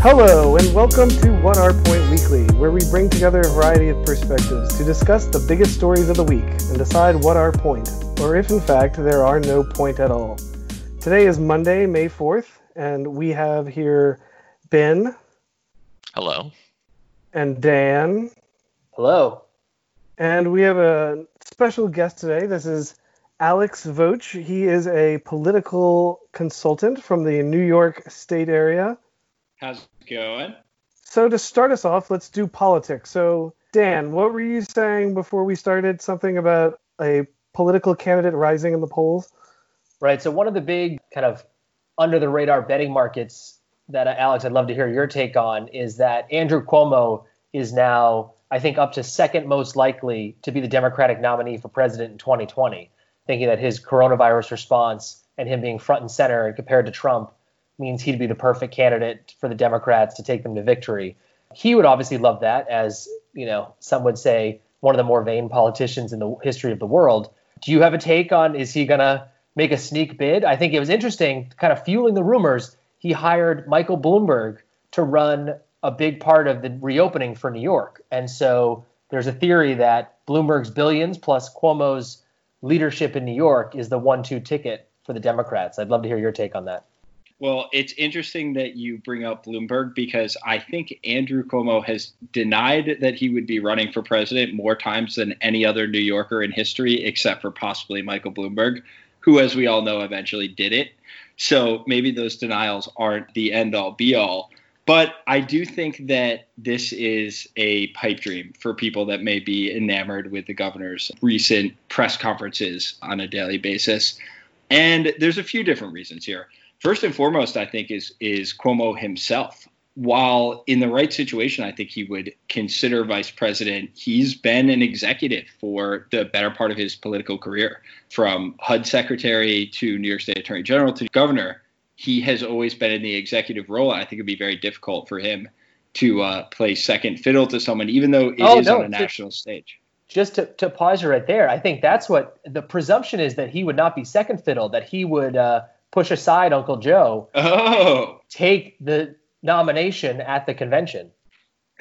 Hello, and welcome to What Our Point Weekly, where we bring together a variety of perspectives to discuss the biggest stories of the week and decide what our point, or if in fact there are no point at all. Today is Monday, May 4th, and we have here Ben Hello. and Dan, Hello. and we have a special guest today. This is Alex Voch. He is a political consultant from the New York State area. How's it going? So to start us off, let's do politics. So Dan, what were you saying before we started? Something about a political candidate rising in the polls? Right. So one of the big kind of under the radar betting markets that uh, Alex, I'd love to hear your take on is that Andrew Cuomo is now, I think, up to second most likely to be the Democratic nominee for president in 2020. Thinking that his coronavirus response and him being front and center compared to Trump means he'd be the perfect candidate for the Democrats to take them to victory. He would obviously love that, as you know, some would say one of the more vain politicians in the history of the world. Do you have a take on is he gonna make a sneak bid? I think it was interesting, kind of fueling the rumors. He hired Michael Bloomberg to run a big part of the reopening for New York, and so there's a theory that Bloomberg's billions plus Cuomo's leadership in New York is the one-two ticket for the Democrats. I'd love to hear your take on that. Well, it's interesting that you bring up Bloomberg because I think Andrew Cuomo has denied that he would be running for president more times than any other New Yorker in history, except for possibly Michael Bloomberg, who, as we all know, eventually did it. So maybe those denials aren't the end all be all. But I do think that this is a pipe dream for people that may be enamored with the governor's recent press conferences on a daily basis. And there's a few different reasons here. First and foremost, I think is is Cuomo himself. While in the right situation, I think he would consider vice president. He's been an executive for the better part of his political career, from HUD secretary to New York State Attorney General to governor. He has always been in the executive role. I think it'd be very difficult for him to uh, play second fiddle to someone, even though it Oh, is no, on a national stage. just to, to pause you right there, I think that's what the presumption is that he would not be second fiddle, that he would uh, push aside Uncle Joe, Oh, take the nomination at the convention.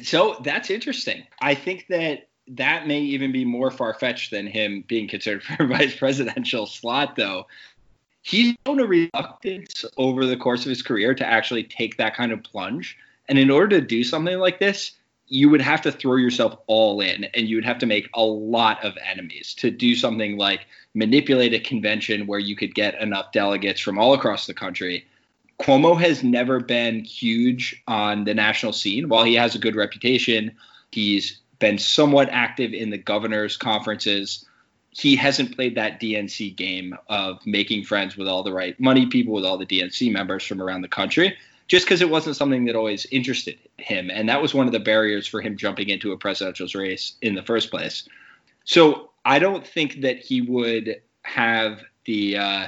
So that's interesting. I think that that may even be more far fetched than him being considered for a vice presidential slot, though. He's shown a reluctance over the course of his career to actually take that kind of plunge. And in order to do something like this, you would have to throw yourself all in and you would have to make a lot of enemies to do something like manipulate a convention where you could get enough delegates from all across the country Cuomo has never been huge on the national scene. While he has a good reputation, he's been somewhat active in the governors' conferences. He hasn't played that DNC game of making friends with all the right money people, with all the DNC members from around the country, just because it wasn't something that always interested him. And that was one of the barriers for him jumping into a presidential race in the first place. So I don't think that he would have the uh,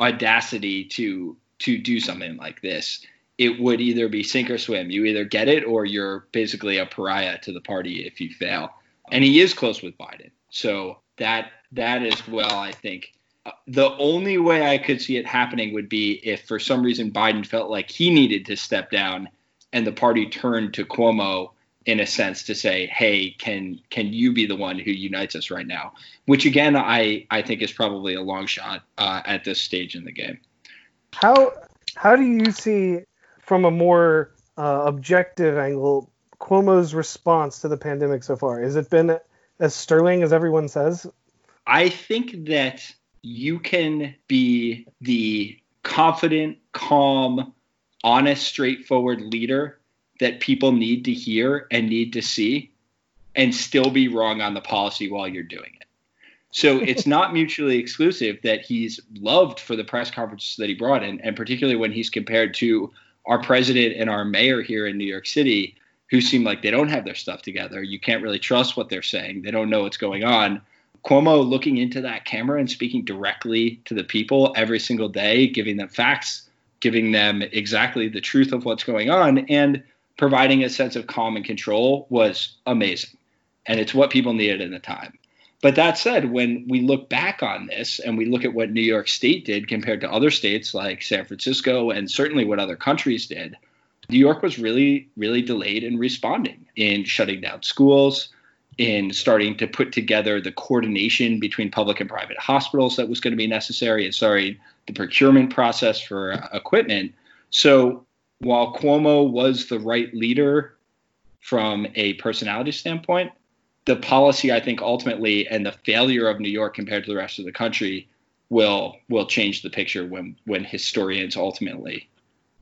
audacity to to do something like this, it would either be sink or swim. You either get it or you're basically a pariah to the party if you fail. And he is close with Biden. So that that as well, I think. Uh, The only way I could see it happening would be if for some reason Biden felt like he needed to step down and the party turned to Cuomo in a sense to say, "Hey, can can you be the one who unites us right now?" Which again, I I think is probably a long shot uh, at this stage in the game. How how do you see from a more uh, objective angle Cuomo's response to the pandemic so far? Has it been as sterling as everyone says? I think that you can be the confident, calm, honest, straightforward leader that people need to hear and need to see and still be wrong on the policy while you're doing it. So it's not mutually exclusive that he's loved for the press conferences that he brought in, and particularly when he's compared to our president and our mayor here in New York City, who seem like they don't have their stuff together. You can't really trust what they're saying. They don't know what's going on. Cuomo looking into that camera and speaking directly to the people every single day, giving them facts, giving them exactly the truth of what's going on, and providing a sense of calm and control was amazing. And it's what people needed in the time. But that said, when we look back on this and we look at what New York State did compared to other states like San Francisco and certainly what other countries did, New York was really, really delayed in responding, in shutting down schools, in starting to put together the coordination between public and private hospitals that was going to be necessary, and sorry, the procurement process for equipment. So while Cuomo was the right leader from a personality standpoint, the policy I think ultimately and the failure of New York compared to the rest of the country will will change the picture when when historians ultimately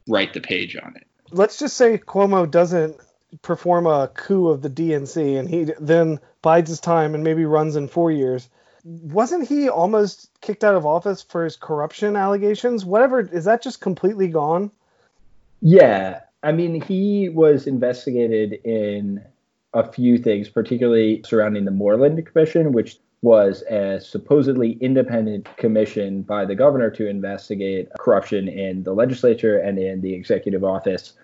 write the page on it. Let's just say Cuomo doesn't perform a coup of the DNC and he then bides his time and maybe runs in 4 years. Wasn't he almost kicked out of office for his corruption allegations? Whatever is that just completely gone? Yeah, I mean he was investigated in a few things, particularly surrounding the Moreland Commission, which was a supposedly independent commission by the governor to investigate corruption in the legislature and in the executive office.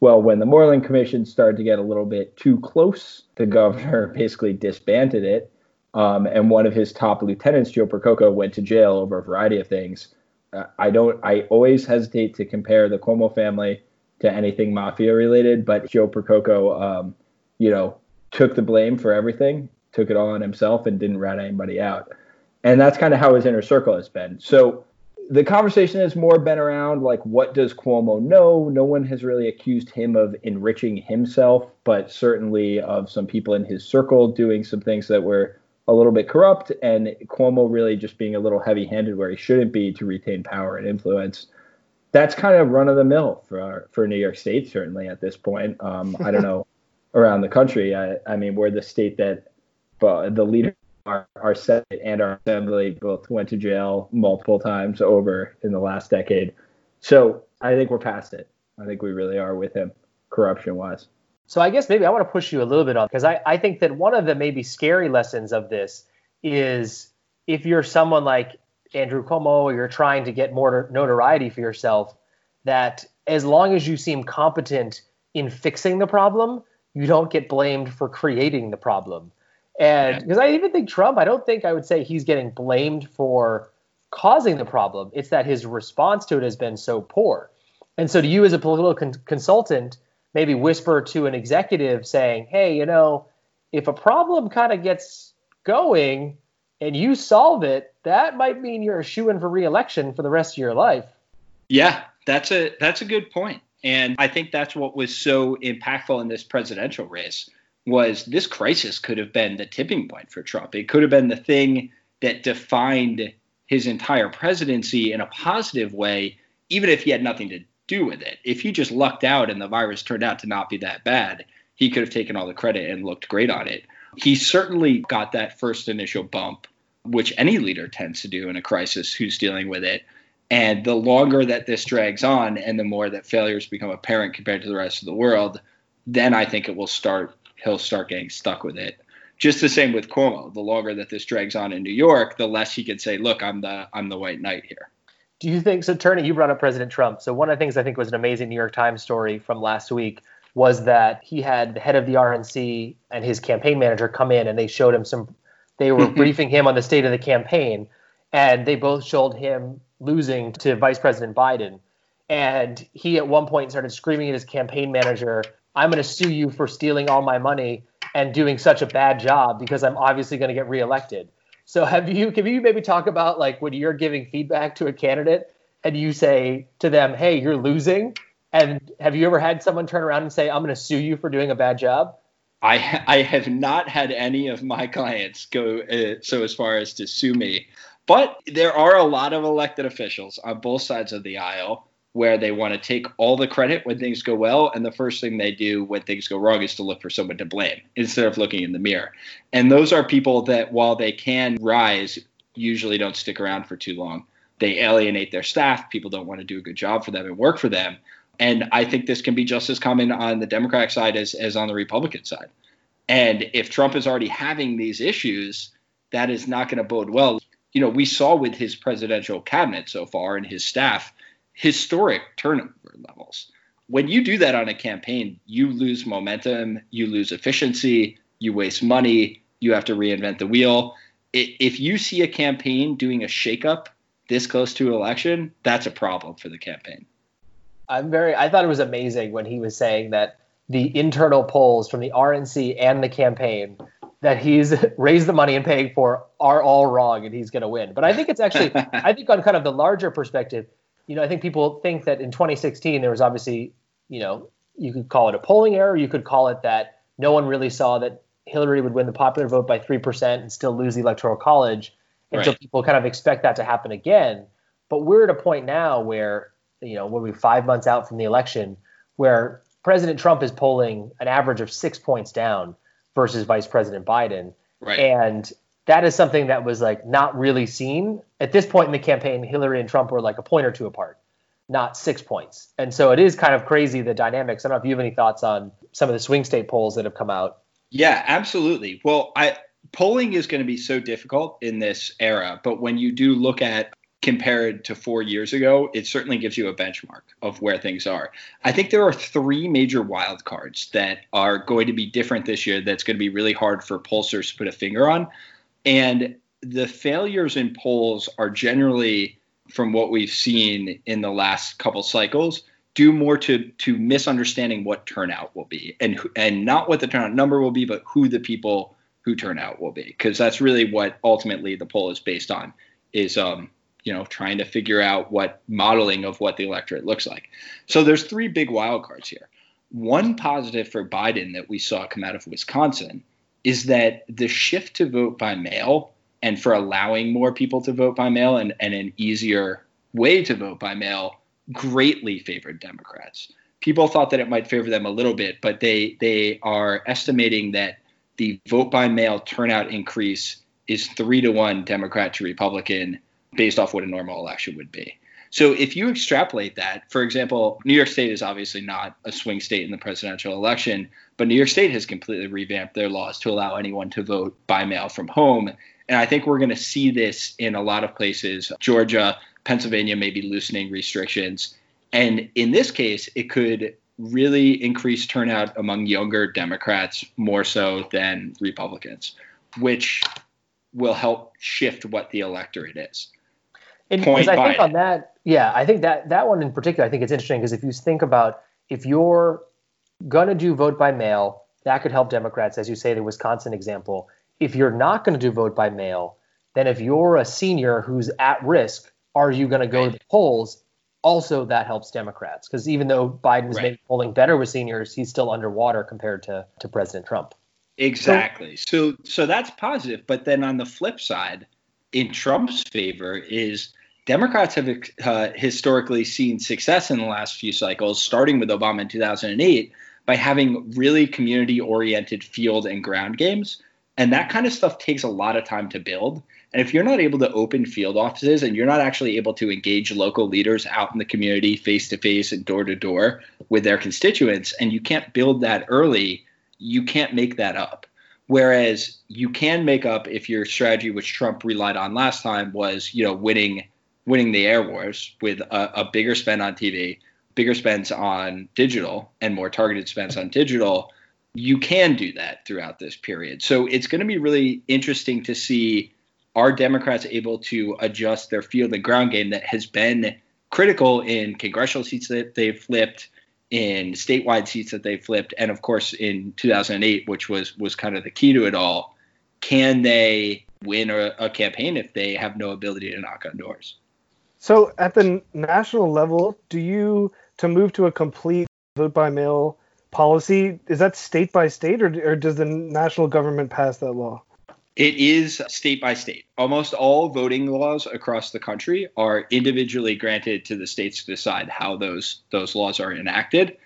Well, when the Moreland Commission started to get a little bit too close, the governor basically disbanded it. Um, and one of his top lieutenants, Joe Percoco, went to jail over a variety of things. I don't. I always hesitate to compare the Cuomo family to anything mafia related, but Joe Percoco, um, you know, took the blame for everything took it all on himself and didn't rat anybody out. And that's kind of how his inner circle has been. So the conversation has more been around like what does Cuomo know? No one has really accused him of enriching himself, but certainly of some people in his circle doing some things that were a little bit corrupt and Cuomo really just being a little heavy-handed where he shouldn't be to retain power and influence. That's kind of run of the mill for for New York State certainly at this point. Um, I don't know around the country. I, I mean, we're the state that but the leader our, our Senate and our Assembly both went to jail multiple times over in the last decade. So I think we're past it. I think we really are with him, corruption wise. So I guess maybe I want to push you a little bit on because I, I think that one of the maybe scary lessons of this is if you're someone like Andrew Cuomo or you're trying to get more notoriety for yourself, that as long as you seem competent in fixing the problem, you don't get blamed for creating the problem. And because I even think Trump, I don't think I would say he's getting blamed for causing the problem. It's that his response to it has been so poor. And so, to you as a political con- consultant, maybe whisper to an executive saying, hey, you know, if a problem kind of gets going and you solve it, that might mean you're a shoe in for reelection for the rest of your life. Yeah, that's a that's a good point. And I think that's what was so impactful in this presidential race was this crisis could have been the tipping point for Trump. It could have been the thing that defined his entire presidency in a positive way, even if he had nothing to do with it. If he just lucked out and the virus turned out to not be that bad, he could have taken all the credit and looked great on it. He certainly got that first initial bump, which any leader tends to do in a crisis who's dealing with it. And the longer that this drags on and the more that failures become apparent compared to the rest of the world, then I think it will start he'll start getting stuck with it. Just the same with Cuomo. The longer that this drags on in New York, the less he can say, "Look, I'm the I'm the white knight here." Do you think so? Turney, you brought up President Trump. So one of the things I think was an amazing New York Times story from last week was that he had the head of the RNC and his campaign manager come in, and they showed him some. They were briefing him on the state of the campaign, and they both showed him losing to Vice President Biden. And he at one point started screaming at his campaign manager I'm going to sue you for stealing all my money and doing such a bad job because I'm obviously going to get reelected. So have you can you maybe talk about like when you're giving feedback to a candidate and you say to them, "Hey, you're losing," and have you ever had someone turn around and say, "I'm going to sue you for doing a bad job"? I I have not had any of my clients go uh, so as far as to sue me, but there are a lot of elected officials on both sides of the aisle where they want to take all the credit when things go well, and the first thing they do when things go wrong is to look for someone to blame instead of looking in the mirror. And those are people that, while they can rise, usually don't stick around for too long. They alienate their staff. People don't want to do a good job for them and work for them. And I think this can be just as common on the Democratic side as, as on the Republican side. And if Trump is already having these issues, that is not going to bode well. You know, we saw with his presidential cabinet so far and his staff historic turnover levels. When you do that on a campaign, you lose momentum, you lose efficiency, you waste money, you have to reinvent the wheel. If you see a campaign doing a shakeup this close to election, that's a problem for the campaign. I'm very. I thought it was amazing when he was saying that the internal polls from the RNC and the campaign that he's raised the money and paying for are all wrong and he's going to win. But I think it's actually, I think on kind of the larger perspective, you know, I think people think that in 2016 there was obviously, you know, you could call it a polling error, you could call it that no one really saw that Hillary would win the popular vote by 3% and still lose the electoral college. And right. so people kind of expect that to happen again. But we're at a point now where, you know, we're five months out from the election where President Trump is polling an average of six points down versus Vice President Biden. Right. And that is something that was like not really seen at this point in the campaign. Hillary and Trump were like a point or two apart, not six points. And so it is kind of crazy the dynamics. I don't know if you have any thoughts on some of the swing state polls that have come out. Yeah, absolutely. Well, I polling is going to be so difficult in this era, but when you do look at compared to four years ago, it certainly gives you a benchmark of where things are. I think there are three major wildcards that are going to be different this year that's going to be really hard for pollsters to put a finger on. And the failures in polls are generally, from what we've seen in the last couple cycles, due more to to misunderstanding what turnout will be and and not what the turnout number will be, but who the people who turn out will be, because that's really what ultimately the poll is based on. Is um, you know trying to figure out what modeling of what the electorate looks like. So there's three big wildcards here. One positive for Biden that we saw come out of Wisconsin is that the shift to vote by mail and for allowing more people to vote by mail and, and an easier way to vote by mail greatly favored Democrats. People thought that it might favor them a little bit, but they they are estimating that the vote by mail turnout increase is three to one Democrat to Republican based off what a normal election would be. So if you extrapolate that, for example, New York State is obviously not a swing state in the presidential election, but New York State has completely revamped their laws to allow anyone to vote by mail from home. And I think we're going to see this in a lot of places. Georgia, Pennsylvania may be loosening restrictions. And in this case, it could really increase turnout among younger Democrats more so than Republicans, which will help shift what the electorate is. And because I think on that, yeah, I think that that one in particular, I think it's interesting because if you think about if you're gonna do vote by mail, that could help Democrats, as you say, the Wisconsin example. If you're not going to do vote by mail, then if you're a senior who's at risk, are you going to go right. to the polls? Also, that helps Democrats because even though Biden's right. maybe polling better with seniors, he's still underwater compared to to President Trump. Exactly. So, so, so that's positive. But then on the flip side, in Trump's favor is Democrats have uh, historically seen success in the last few cycles, starting with Obama in 2008, by having really community oriented field and ground games. And that kind of stuff takes a lot of time to build. And if you're not able to open field offices and you're not actually able to engage local leaders out in the community face to face and door to door with their constituents, and you can't build that early, you can't make that up. Whereas you can make up if your strategy, which Trump relied on last time, was you know winning winning the air wars with a, a bigger spend on TV, bigger spends on digital, and more targeted spends on digital. You can do that throughout this period. So it's going to be really interesting to see are Democrats able to adjust their field and ground game that has been critical in congressional seats that they've flipped in statewide seats that they flipped, and of course in 2008, which was was kind of the key to it all. Can they win a, a campaign if they have no ability to knock on doors? So at the national level, do you to move to a complete vote by mail policy? Is that state by state, or, or does the national government pass that law? It is state by state. Almost all voting laws across the country are individually granted to the states to decide how those those laws are enacted.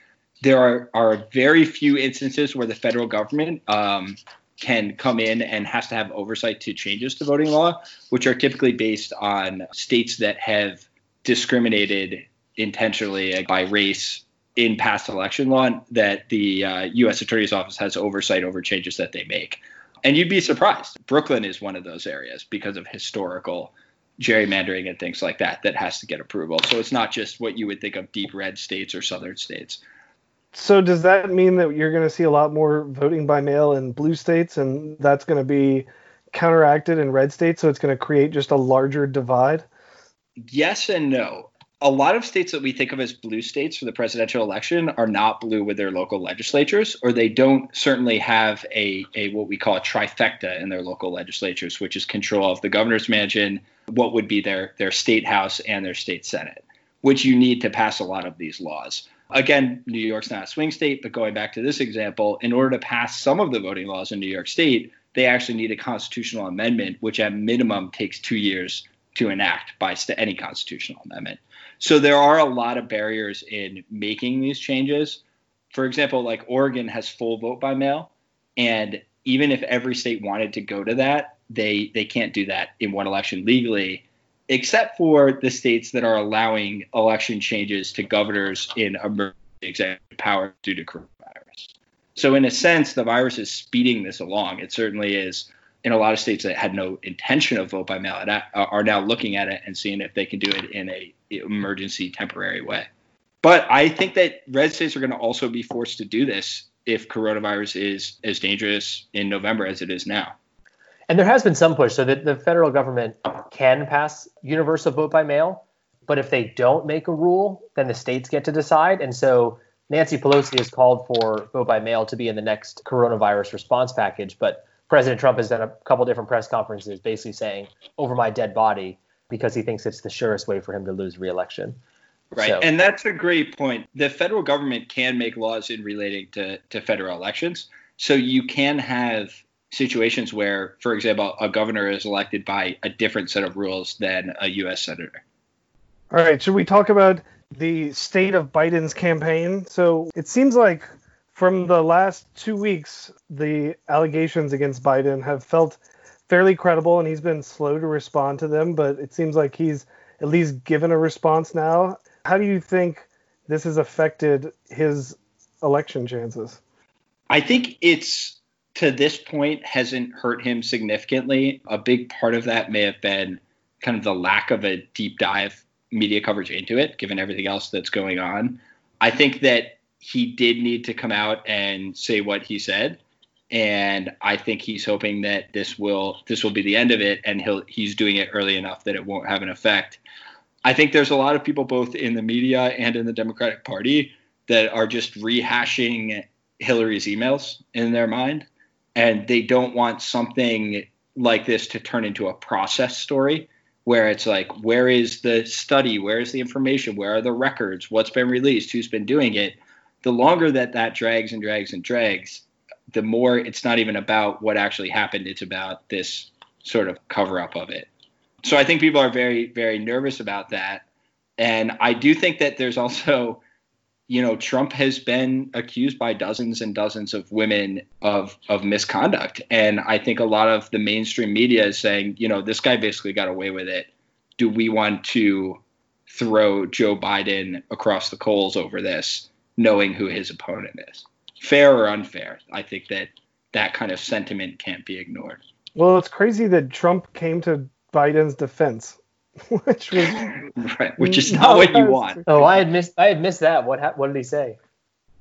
There are, are very few instances where the federal government um, can come in and has to have oversight to changes to voting law, which are typically based on states that have discriminated intentionally by race in past election law that the uh, U.S. Attorney's Office has oversight over changes that they make. And you'd be surprised. Brooklyn is one of those areas because of historical gerrymandering and things like that that has to get approval. So it's not just what you would think of deep red states or southern states. So does that mean that you're going to see a lot more voting by mail in blue states and that's going to be counteracted in red states so it's going to create just a larger divide? Yes and no. A lot of states that we think of as blue states for the presidential election are not blue with their local legislatures, or they don't certainly have a, a what we call a trifecta in their local legislatures, which is control of the governor's mansion, what would be their their state house and their state senate, which you need to pass a lot of these laws. Again, New York's not a swing state, but going back to this example, in order to pass some of the voting laws in New York State, they actually need a constitutional amendment, which at minimum takes two years to enact by st- any constitutional amendment. So there are a lot of barriers in making these changes. For example, like Oregon has full vote by mail, and even if every state wanted to go to that, they they can't do that in one election legally except for the states that are allowing election changes to governors in emergency executive power due to coronavirus. So, in a sense, the virus is speeding this along. It certainly is. In a lot of states that had no intention of vote by mail are now looking at it and seeing if they can do it in a emergency temporary way. But I think that red states are going to also be forced to do this if coronavirus is as dangerous in November as it is now. And there has been some push so that the federal government can pass universal vote by mail, but if they don't make a rule, then the states get to decide. And so Nancy Pelosi has called for vote by mail to be in the next coronavirus response package, but President Trump has done a couple different press conferences basically saying over my dead body because he thinks it's the surest way for him to lose reelection. Right. So. And that's a great point. The federal government can make laws in relating to, to federal elections. So you can have situations where, for example, a governor is elected by a different set of rules than a U.S. senator. All right, should we talk about the state of Biden's campaign? So it seems like from the last two weeks, the allegations against Biden have felt fairly credible, and he's been slow to respond to them, but it seems like he's at least given a response now. How do you think this has affected his election chances? I think it's to this point hasn't hurt him significantly. A big part of that may have been kind of the lack of a deep dive media coverage into it, given everything else that's going on. I think that he did need to come out and say what he said. And I think he's hoping that this will this will be the end of it, and he'll he's doing it early enough that it won't have an effect. I think there's a lot of people both in the media and in the Democratic Party that are just rehashing Hillary's emails in their mind. And they don't want something like this to turn into a process story where it's like where is the study? Where is the information? Where are the records? What's been released? Who's been doing it the longer that that drags and drags and drags the more it's not even about what actually happened. It's about this sort of cover up of it. So i think people are very very nervous about that. And i do think that there's also you know, Trump has been accused by dozens and dozens of women of of misconduct, and I think a lot of the mainstream media is saying, you know, this guy basically got away with it. Do we want to throw Joe Biden across the coals over this, knowing who his opponent is? Fair or unfair? I think that that kind of sentiment can't be ignored. Well, it's crazy that Trump came to Biden's defense which was right, which is not what you want. Oh, I had missed I had missed that. What what did he say?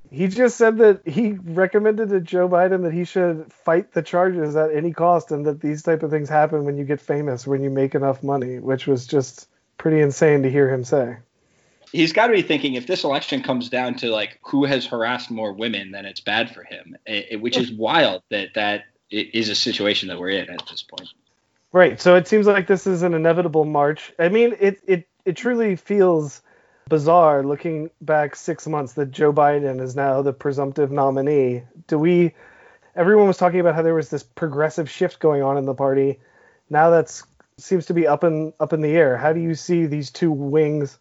He just said that he recommended to Joe Biden that he should fight the charges at any cost, and that these type of things happen when you get famous, when you make enough money, which was just pretty insane to hear him say. He's got to be thinking if this election comes down to like who has harassed more women, then it's bad for him. It, which is wild that that is a situation that we're in at this point. Right. So it seems like this is an inevitable march. I mean, it it it truly feels bizarre looking back six months that Joe Biden is now the presumptive nominee. Do we? Everyone was talking about how there was this progressive shift going on in the party. Now that's seems to be up in up in the air. How do you see these two wings,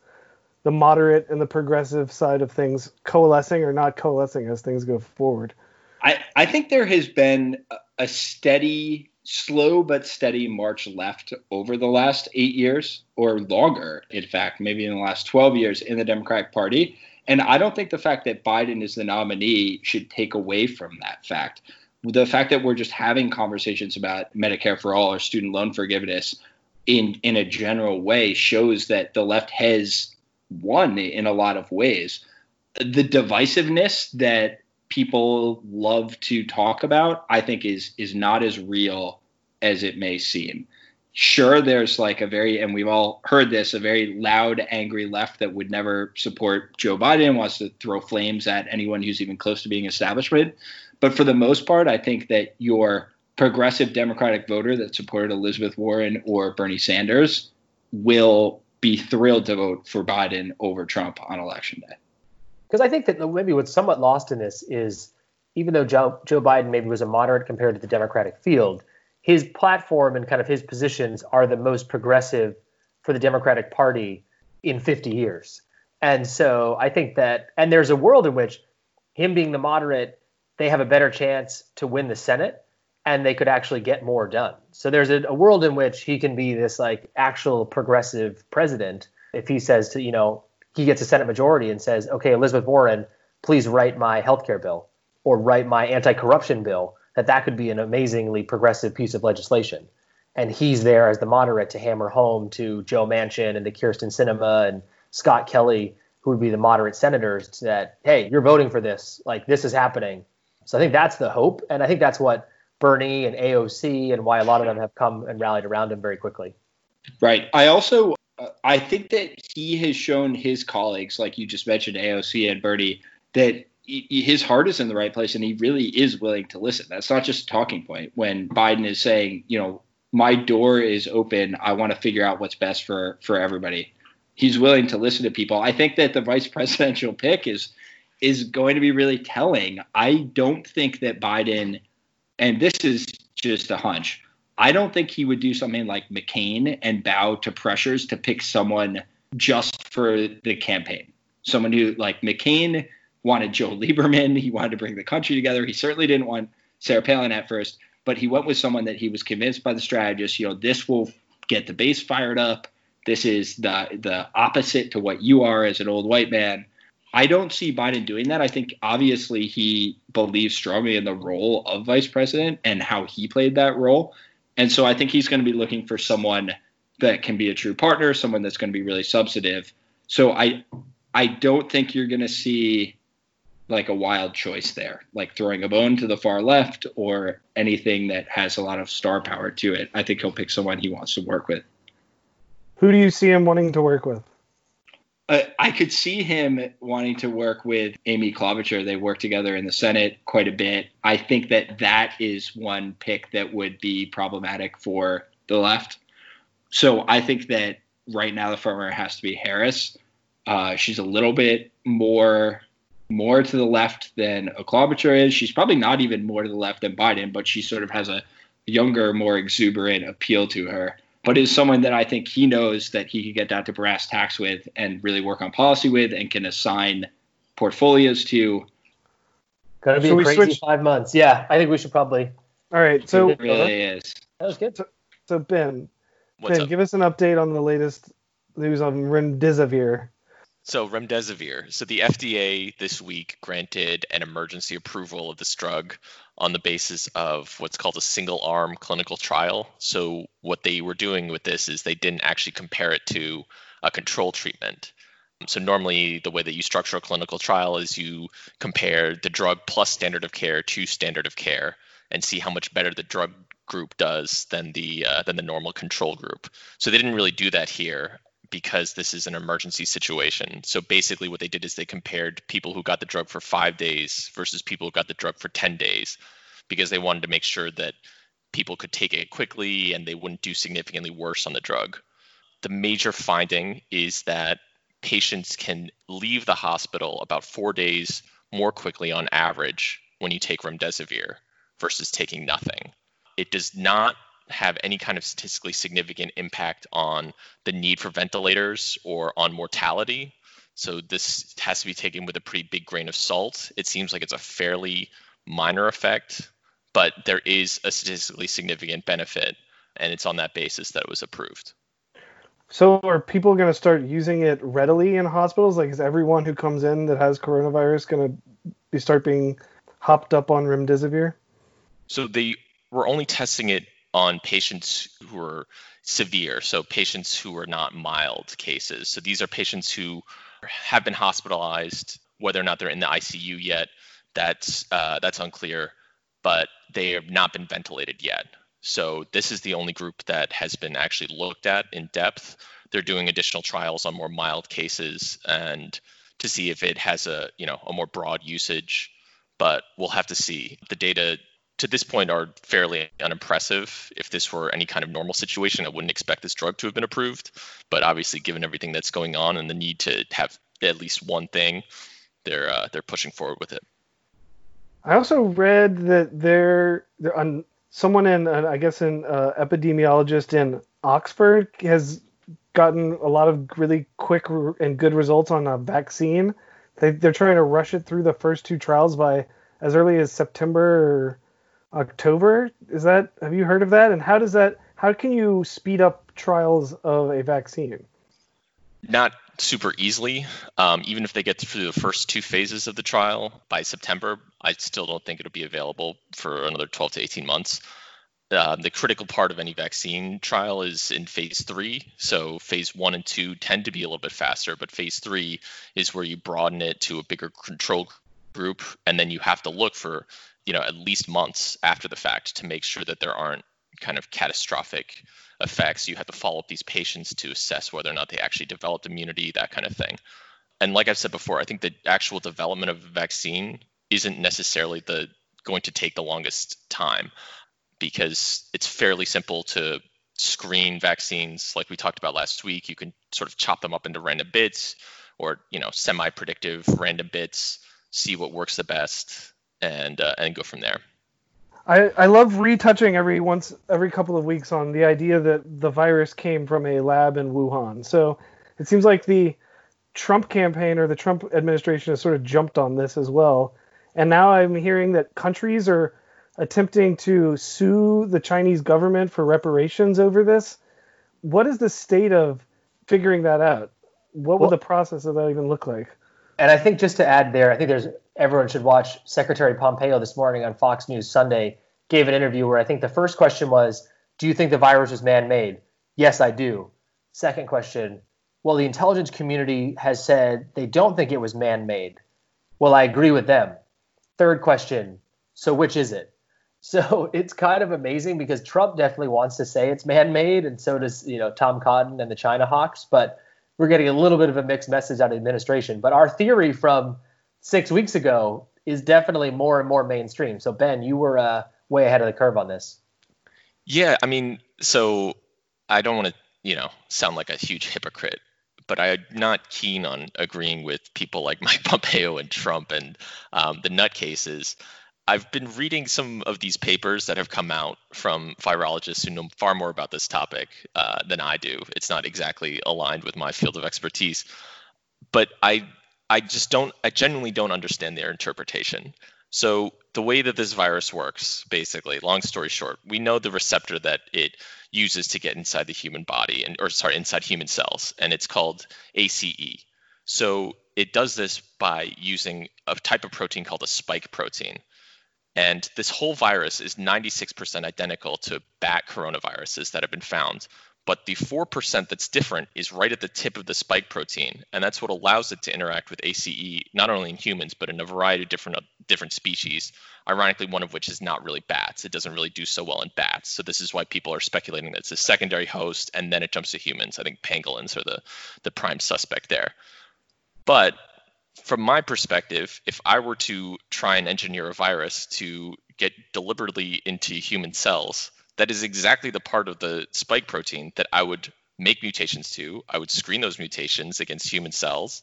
the moderate and the progressive side of things, coalescing or not coalescing as things go forward? I I think there has been a steady slow but steady march left over the last eight years or longer, in fact, maybe in the last 12 years in the Democratic Party. And I don't think the fact that Biden is the nominee should take away from that fact. The fact that we're just having conversations about Medicare for all or student loan forgiveness in, in a general way shows that the left has won in a lot of ways. The divisiveness that people love to talk about, I think is is not as real as it may seem. sure there's like a very and we've all heard this a very loud angry left that would never support joe biden wants to throw flames at anyone who's even close to being establishment but for the most part i think that your progressive democratic voter that supported elizabeth warren or bernie sanders will be thrilled to vote for biden over trump on election day because i think that maybe what's somewhat lost in this is even though joe, joe biden maybe was a moderate compared to the democratic field his platform and kind of his positions are the most progressive for the Democratic Party in 50 years. And so I think that, and there's a world in which him being the moderate, they have a better chance to win the Senate and they could actually get more done. So there's a, a world in which he can be this like actual progressive president if he says to, you know, he gets a Senate majority and says, okay, Elizabeth Warren, please write my healthcare bill or write my anti corruption bill that that could be an amazingly progressive piece of legislation. And he's there as the moderate to hammer home to Joe Manchin and the Kyrsten Sinema and Scott Kelly, who would be the moderate senators, that, hey, you're voting for this. Like, this is happening. So I think that's the hope. And I think that's what Bernie and AOC and why a lot of them have come and rallied around him very quickly. Right. I also uh, I think that he has shown his colleagues, like you just mentioned, AOC and Bernie, that his heart is in the right place and he really is willing to listen. That's not just a talking point. When Biden is saying, you know, my door is open, I want to figure out what's best for for everybody. He's willing to listen to people. I think that the vice presidential pick is is going to be really telling. I don't think that Biden and this is just a hunch. I don't think he would do something like McCain and bow to pressures to pick someone just for the campaign. Someone who like McCain wanted Joe Lieberman. He wanted to bring the country together. He certainly didn't want Sarah Palin at first, but he went with someone that he was convinced by the strategist. You know, this will get the base fired up. This is the the opposite to what you are as an old white man. I don't see Biden doing that. I think obviously he believes strongly in the role of vice president and how he played that role. And so I think he's going to be looking for someone that can be a true partner, someone that's going to be really substantive. So I I don't think you're going to see like a wild choice there, like throwing a bone to the far left or anything that has a lot of star power to it. I think he'll pick someone he wants to work with. Who do you see him wanting to work with? Uh, I could see him wanting to work with Amy Klobuchar. They work together in the Senate quite a bit. I think that that is one pick that would be problematic for the left. So I think that right now the front runner has to be Harris. Uh, she's a little bit more more to the left than a Klobuchar is. She's probably not even more to the left than Biden, but she sort of has a younger, more exuberant appeal to her. But is someone that I think he knows that he can get down to brass tacks with and really work on policy with and can assign portfolios to. Gonna be should a crazy switch? five months. Yeah, I think we should probably. All right, so it really is. That was good. So, so Ben, What's Ben, up? give us an update on the latest news on remdesivir. So remdesivir. So the FDA this week granted an emergency approval of this drug on the basis of what's called a single arm clinical trial. So what they were doing with this is they didn't actually compare it to a control treatment. So normally the way that you structure a clinical trial is you compare the drug plus standard of care to standard of care and see how much better the drug group does than the uh, than the normal control group. So they didn't really do that here because this is an emergency situation. So basically, what they did is they compared people who got the drug for five days versus people who got the drug for 10 days because they wanted to make sure that people could take it quickly and they wouldn't do significantly worse on the drug. The major finding is that patients can leave the hospital about four days more quickly on average when you take remdesivir versus taking nothing. It does not have any kind of statistically significant impact on the need for ventilators or on mortality. So this has to be taken with a pretty big grain of salt. It seems like it's a fairly minor effect, but there is a statistically significant benefit, and it's on that basis that it was approved. So are people going to start using it readily in hospitals? Like, is everyone who comes in that has coronavirus going to be start being hopped up on remdesivir? So they were only testing it on patients who are severe, so patients who are not mild cases. So these are patients who have been hospitalized, whether or not they're in the ICU yet, that's uh, that's unclear, but they have not been ventilated yet. So this is the only group that has been actually looked at in depth. They're doing additional trials on more mild cases and to see if it has a you know a more broad usage. But we'll have to see. The data to this point are fairly unimpressive. If this were any kind of normal situation, I wouldn't expect this drug to have been approved. But obviously, given everything that's going on and the need to have at least one thing, they're uh, they're pushing forward with it. I also read that there, there on someone in, uh, I guess, an uh, epidemiologist in Oxford has gotten a lot of really quick and good results on a vaccine. They, they're trying to rush it through the first two trials by as early as September October. Is that have you heard of that? And how does that how can you speed up trials of a vaccine? Not super easily. Um, even if they get through the first two phases of the trial by September, I still don't think it'll be available for another 12 to 18 months. Uh, the critical part of any vaccine trial is in phase three. So phase one and two tend to be a little bit faster, but phase three is where you broaden it to a bigger control group, and then you have to look for you know at least months after the fact to make sure that there aren't kind of catastrophic effects. You have to follow up these patients to assess whether or not they actually developed immunity, that kind of thing. And like I've said before, I think the actual development of a vaccine isn't necessarily the going to take the longest time because it's fairly simple to screen vaccines like we talked about last week. You can sort of chop them up into random bits or, you know, semi-predictive random bits, see what works the best and uh, and go from there. I, I love retouching every once every couple of weeks on the idea that the virus came from a lab in Wuhan. So it seems like the Trump campaign or the Trump administration has sort of jumped on this as well. And now I'm hearing that countries are attempting to sue the Chinese government for reparations over this. What is the state of figuring that out? What would well, the process of that even look like? And I think just to add there, I think there's everyone should watch Secretary Pompeo this morning on Fox News Sunday gave an interview where I think the first question was, "Do you think the virus was man-made?" Yes, I do. Second question, well, the intelligence community has said they don't think it was man-made. Well, I agree with them. Third question, so which is it? So it's kind of amazing because Trump definitely wants to say it's man-made, and so does you know Tom Cotton and the China hawks, but we're getting a little bit of a mixed message out of the administration. But our theory from six weeks ago is definitely more and more mainstream. So Ben, you were uh, way ahead of the curve on this. Yeah, I mean, so I don't want to, you know, sound like a huge hypocrite, but I'm not keen on agreeing with people like Mike Pompeo and Trump and um, the nutcases. I've been reading some of these papers that have come out from virologists who know far more about this topic uh, than I do. It's not exactly aligned with my field of expertise, but I I just don't I genuinely don't understand their interpretation. So the way that this virus works, basically, long story short, we know the receptor that it uses to get inside the human body and or sorry, inside human cells, and it's called ACE. So it does this by using a type of protein called a spike protein. And this whole virus is 96% identical to bat coronaviruses that have been found. But the 4% that's different is right at the tip of the spike protein. And that's what allows it to interact with ACE, not only in humans, but in a variety of different, uh, different species. Ironically, one of which is not really bats. It doesn't really do so well in bats. So this is why people are speculating that it's a secondary host and then it jumps to humans. I think pangolins are the, the prime suspect there. But from my perspective, if I were to try and engineer a virus to get deliberately into human cells, that is exactly the part of the spike protein that I would make mutations to. I would screen those mutations against human cells,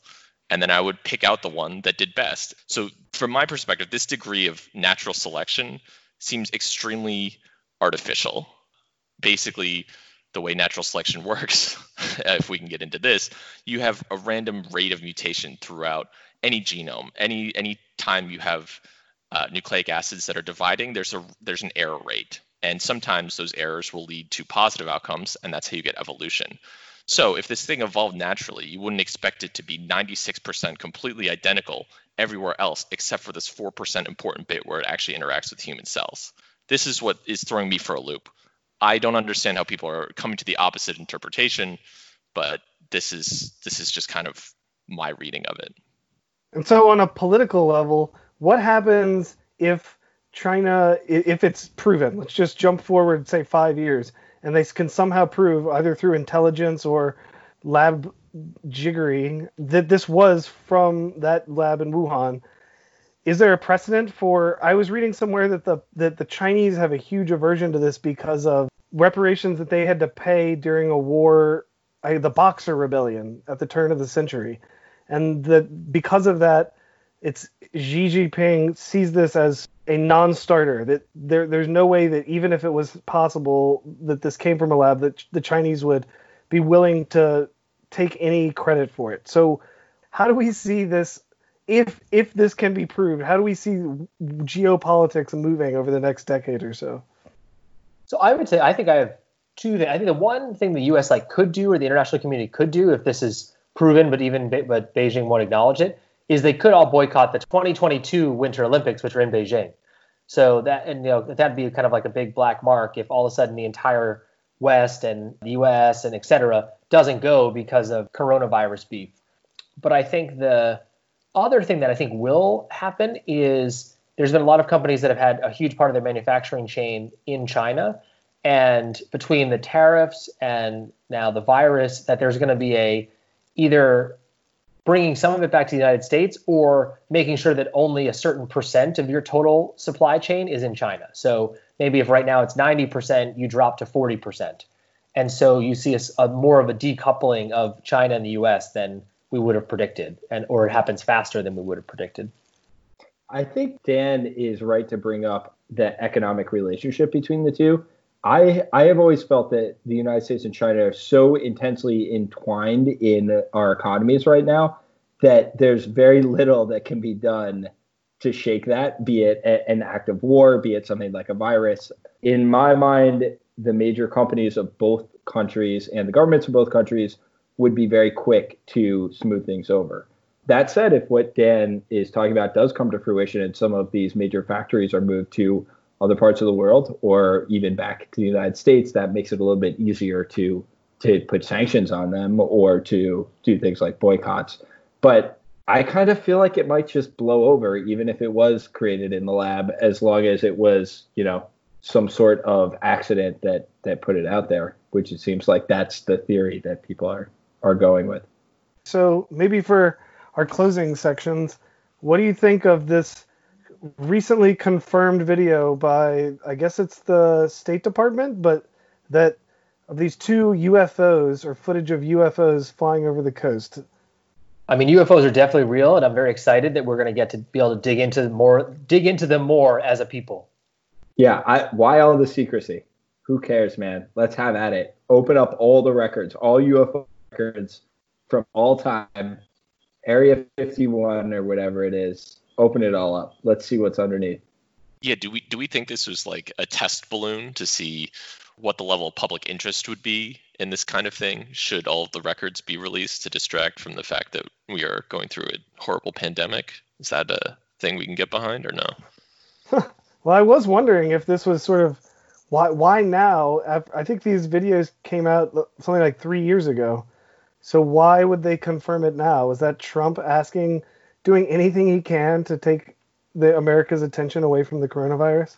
and then I would pick out the one that did best. So, from my perspective, this degree of natural selection seems extremely artificial. Basically, the way natural selection works, if we can get into this, you have a random rate of mutation throughout any genome. Any any time you have uh, nucleic acids that are dividing, there's a there's an error rate, and sometimes those errors will lead to positive outcomes, and that's how you get evolution. So if this thing evolved naturally, you wouldn't expect it to be 96% completely identical everywhere else except for this 4% important bit where it actually interacts with human cells. This is what is throwing me for a loop. I don't understand how people are coming to the opposite interpretation, but this is this is just kind of my reading of it. And so on a political level, what happens if China, if it's proven, let's just jump forward, say five years, and they can somehow prove either through intelligence or lab jiggery that this was from that lab in Wuhan. Is there a precedent for? I was reading somewhere that the that the Chinese have a huge aversion to this because of reparations that they had to pay during a war, the Boxer Rebellion at the turn of the century, and that because of that, it's Xi Jinping sees this as a non-starter. That there, there's no way that even if it was possible that this came from a lab, that the Chinese would be willing to take any credit for it. So, how do we see this? If if this can be proved, how do we see geopolitics moving over the next decade or so? So I would say I think I have two. Things. I think the one thing the U.S. like could do or the international community could do if this is proven, but even but Beijing won't acknowledge it, is they could all boycott the 2022 Winter Olympics, which are in Beijing. So that and you know that'd be kind of like a big black mark if all of a sudden the entire West and the U.S. and et cetera doesn't go because of coronavirus beef. But I think the other thing that I think will happen is there's been a lot of companies that have had a huge part of their manufacturing chain in China. And between the tariffs and now the virus, that there's going to be a either bringing some of it back to the United States or making sure that only a certain percent of your total supply chain is in China. So maybe if right now it's 90%, you drop to 40%. And so you see a, a more of a decoupling of China and the US than we would have predicted, and or it happens faster than we would have predicted. I think Dan is right to bring up the economic relationship between the two. I I have always felt that the United States and China are so intensely entwined in our economies right now that there's very little that can be done to shake that, be it a, an act of war, be it something like a virus. In my mind, the major companies of both countries and the governments of both countries would be very quick to smooth things over. That said, if what Dan is talking about does come to fruition and some of these major factories are moved to other parts of the world or even back to the United States, that makes it a little bit easier to to put sanctions on them or to do things like boycotts. But I kind of feel like it might just blow over, even if it was created in the lab, as long as it was, you know, some sort of accident that that put it out there, which it seems like that's the theory that people are are going with. So maybe for our closing sections, what do you think of this recently confirmed video by I guess it's the State Department, but that of these two UFOs or footage of UFOs flying over the coast. I mean, UFOs are definitely real, and I'm very excited that we're going to get to be able to dig into more, dig into them more as a people. Yeah, I, why all the secrecy? Who cares, man? Let's have at it. Open up all the records, all UFO records from all time, Area 51 or whatever it is open it all up. Let's see what's underneath. Yeah, do we do we think this was like a test balloon to see what the level of public interest would be in this kind of thing? Should all of the records be released to distract from the fact that we are going through a horrible pandemic? Is that a thing we can get behind or no? well, I was wondering if this was sort of why why now? I think these videos came out something like three years ago. So why would they confirm it now? Was that Trump asking doing anything he can to take the America's attention away from the coronavirus?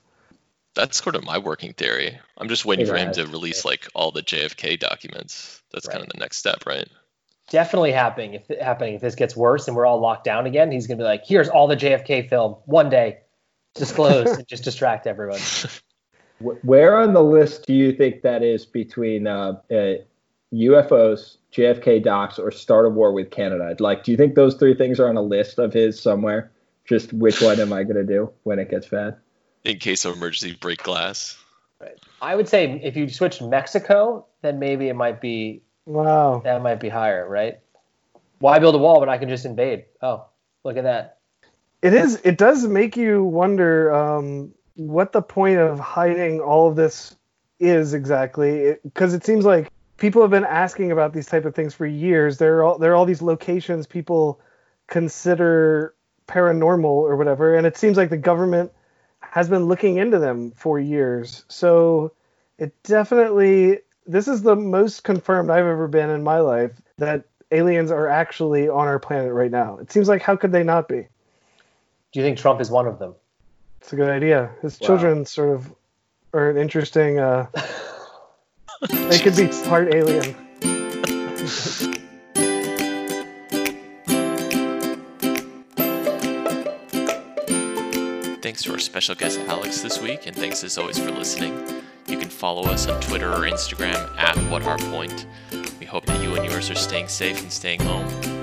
That's sort of my working theory. I'm just waiting yeah, for him to release like all the JFK documents. That's right. kind of the next step, right? Definitely happening. If happening if this gets worse and we're all locked down again, he's gonna be like, "Here's all the JFK film, one day, disclosed, and just distract everyone." Where on the list do you think that is between uh, uh, UFOs, JFK docs, or start a war with Canada? Like, do you think those three things are on a list of his somewhere? Just which one am I going to do when it gets bad? In case of emergency, break glass. Right. I would say if you switch Mexico, then maybe it might be. Wow. That might be higher, right? Why build a wall when I can just invade? Oh, look at that. It is. It does make you wonder um, what the point of hiding all of this is exactly, because it, it seems like people have been asking about these type of things for years. There are all, there are all these locations people consider paranormal or whatever, and it seems like the government has been looking into them for years. So it definitely this is the most confirmed I've ever been in my life that aliens are actually on our planet right now. It seems like how could they not be? Do you think Trump is one of them? It's a good idea. His Wow. children sort of are an interesting. Uh, they could be part alien. Thanks to our special guest Alex this week, and thanks as always for listening. You can follow us on Twitter or Instagram at What Our Point. We hope that you and yours are staying safe and staying home.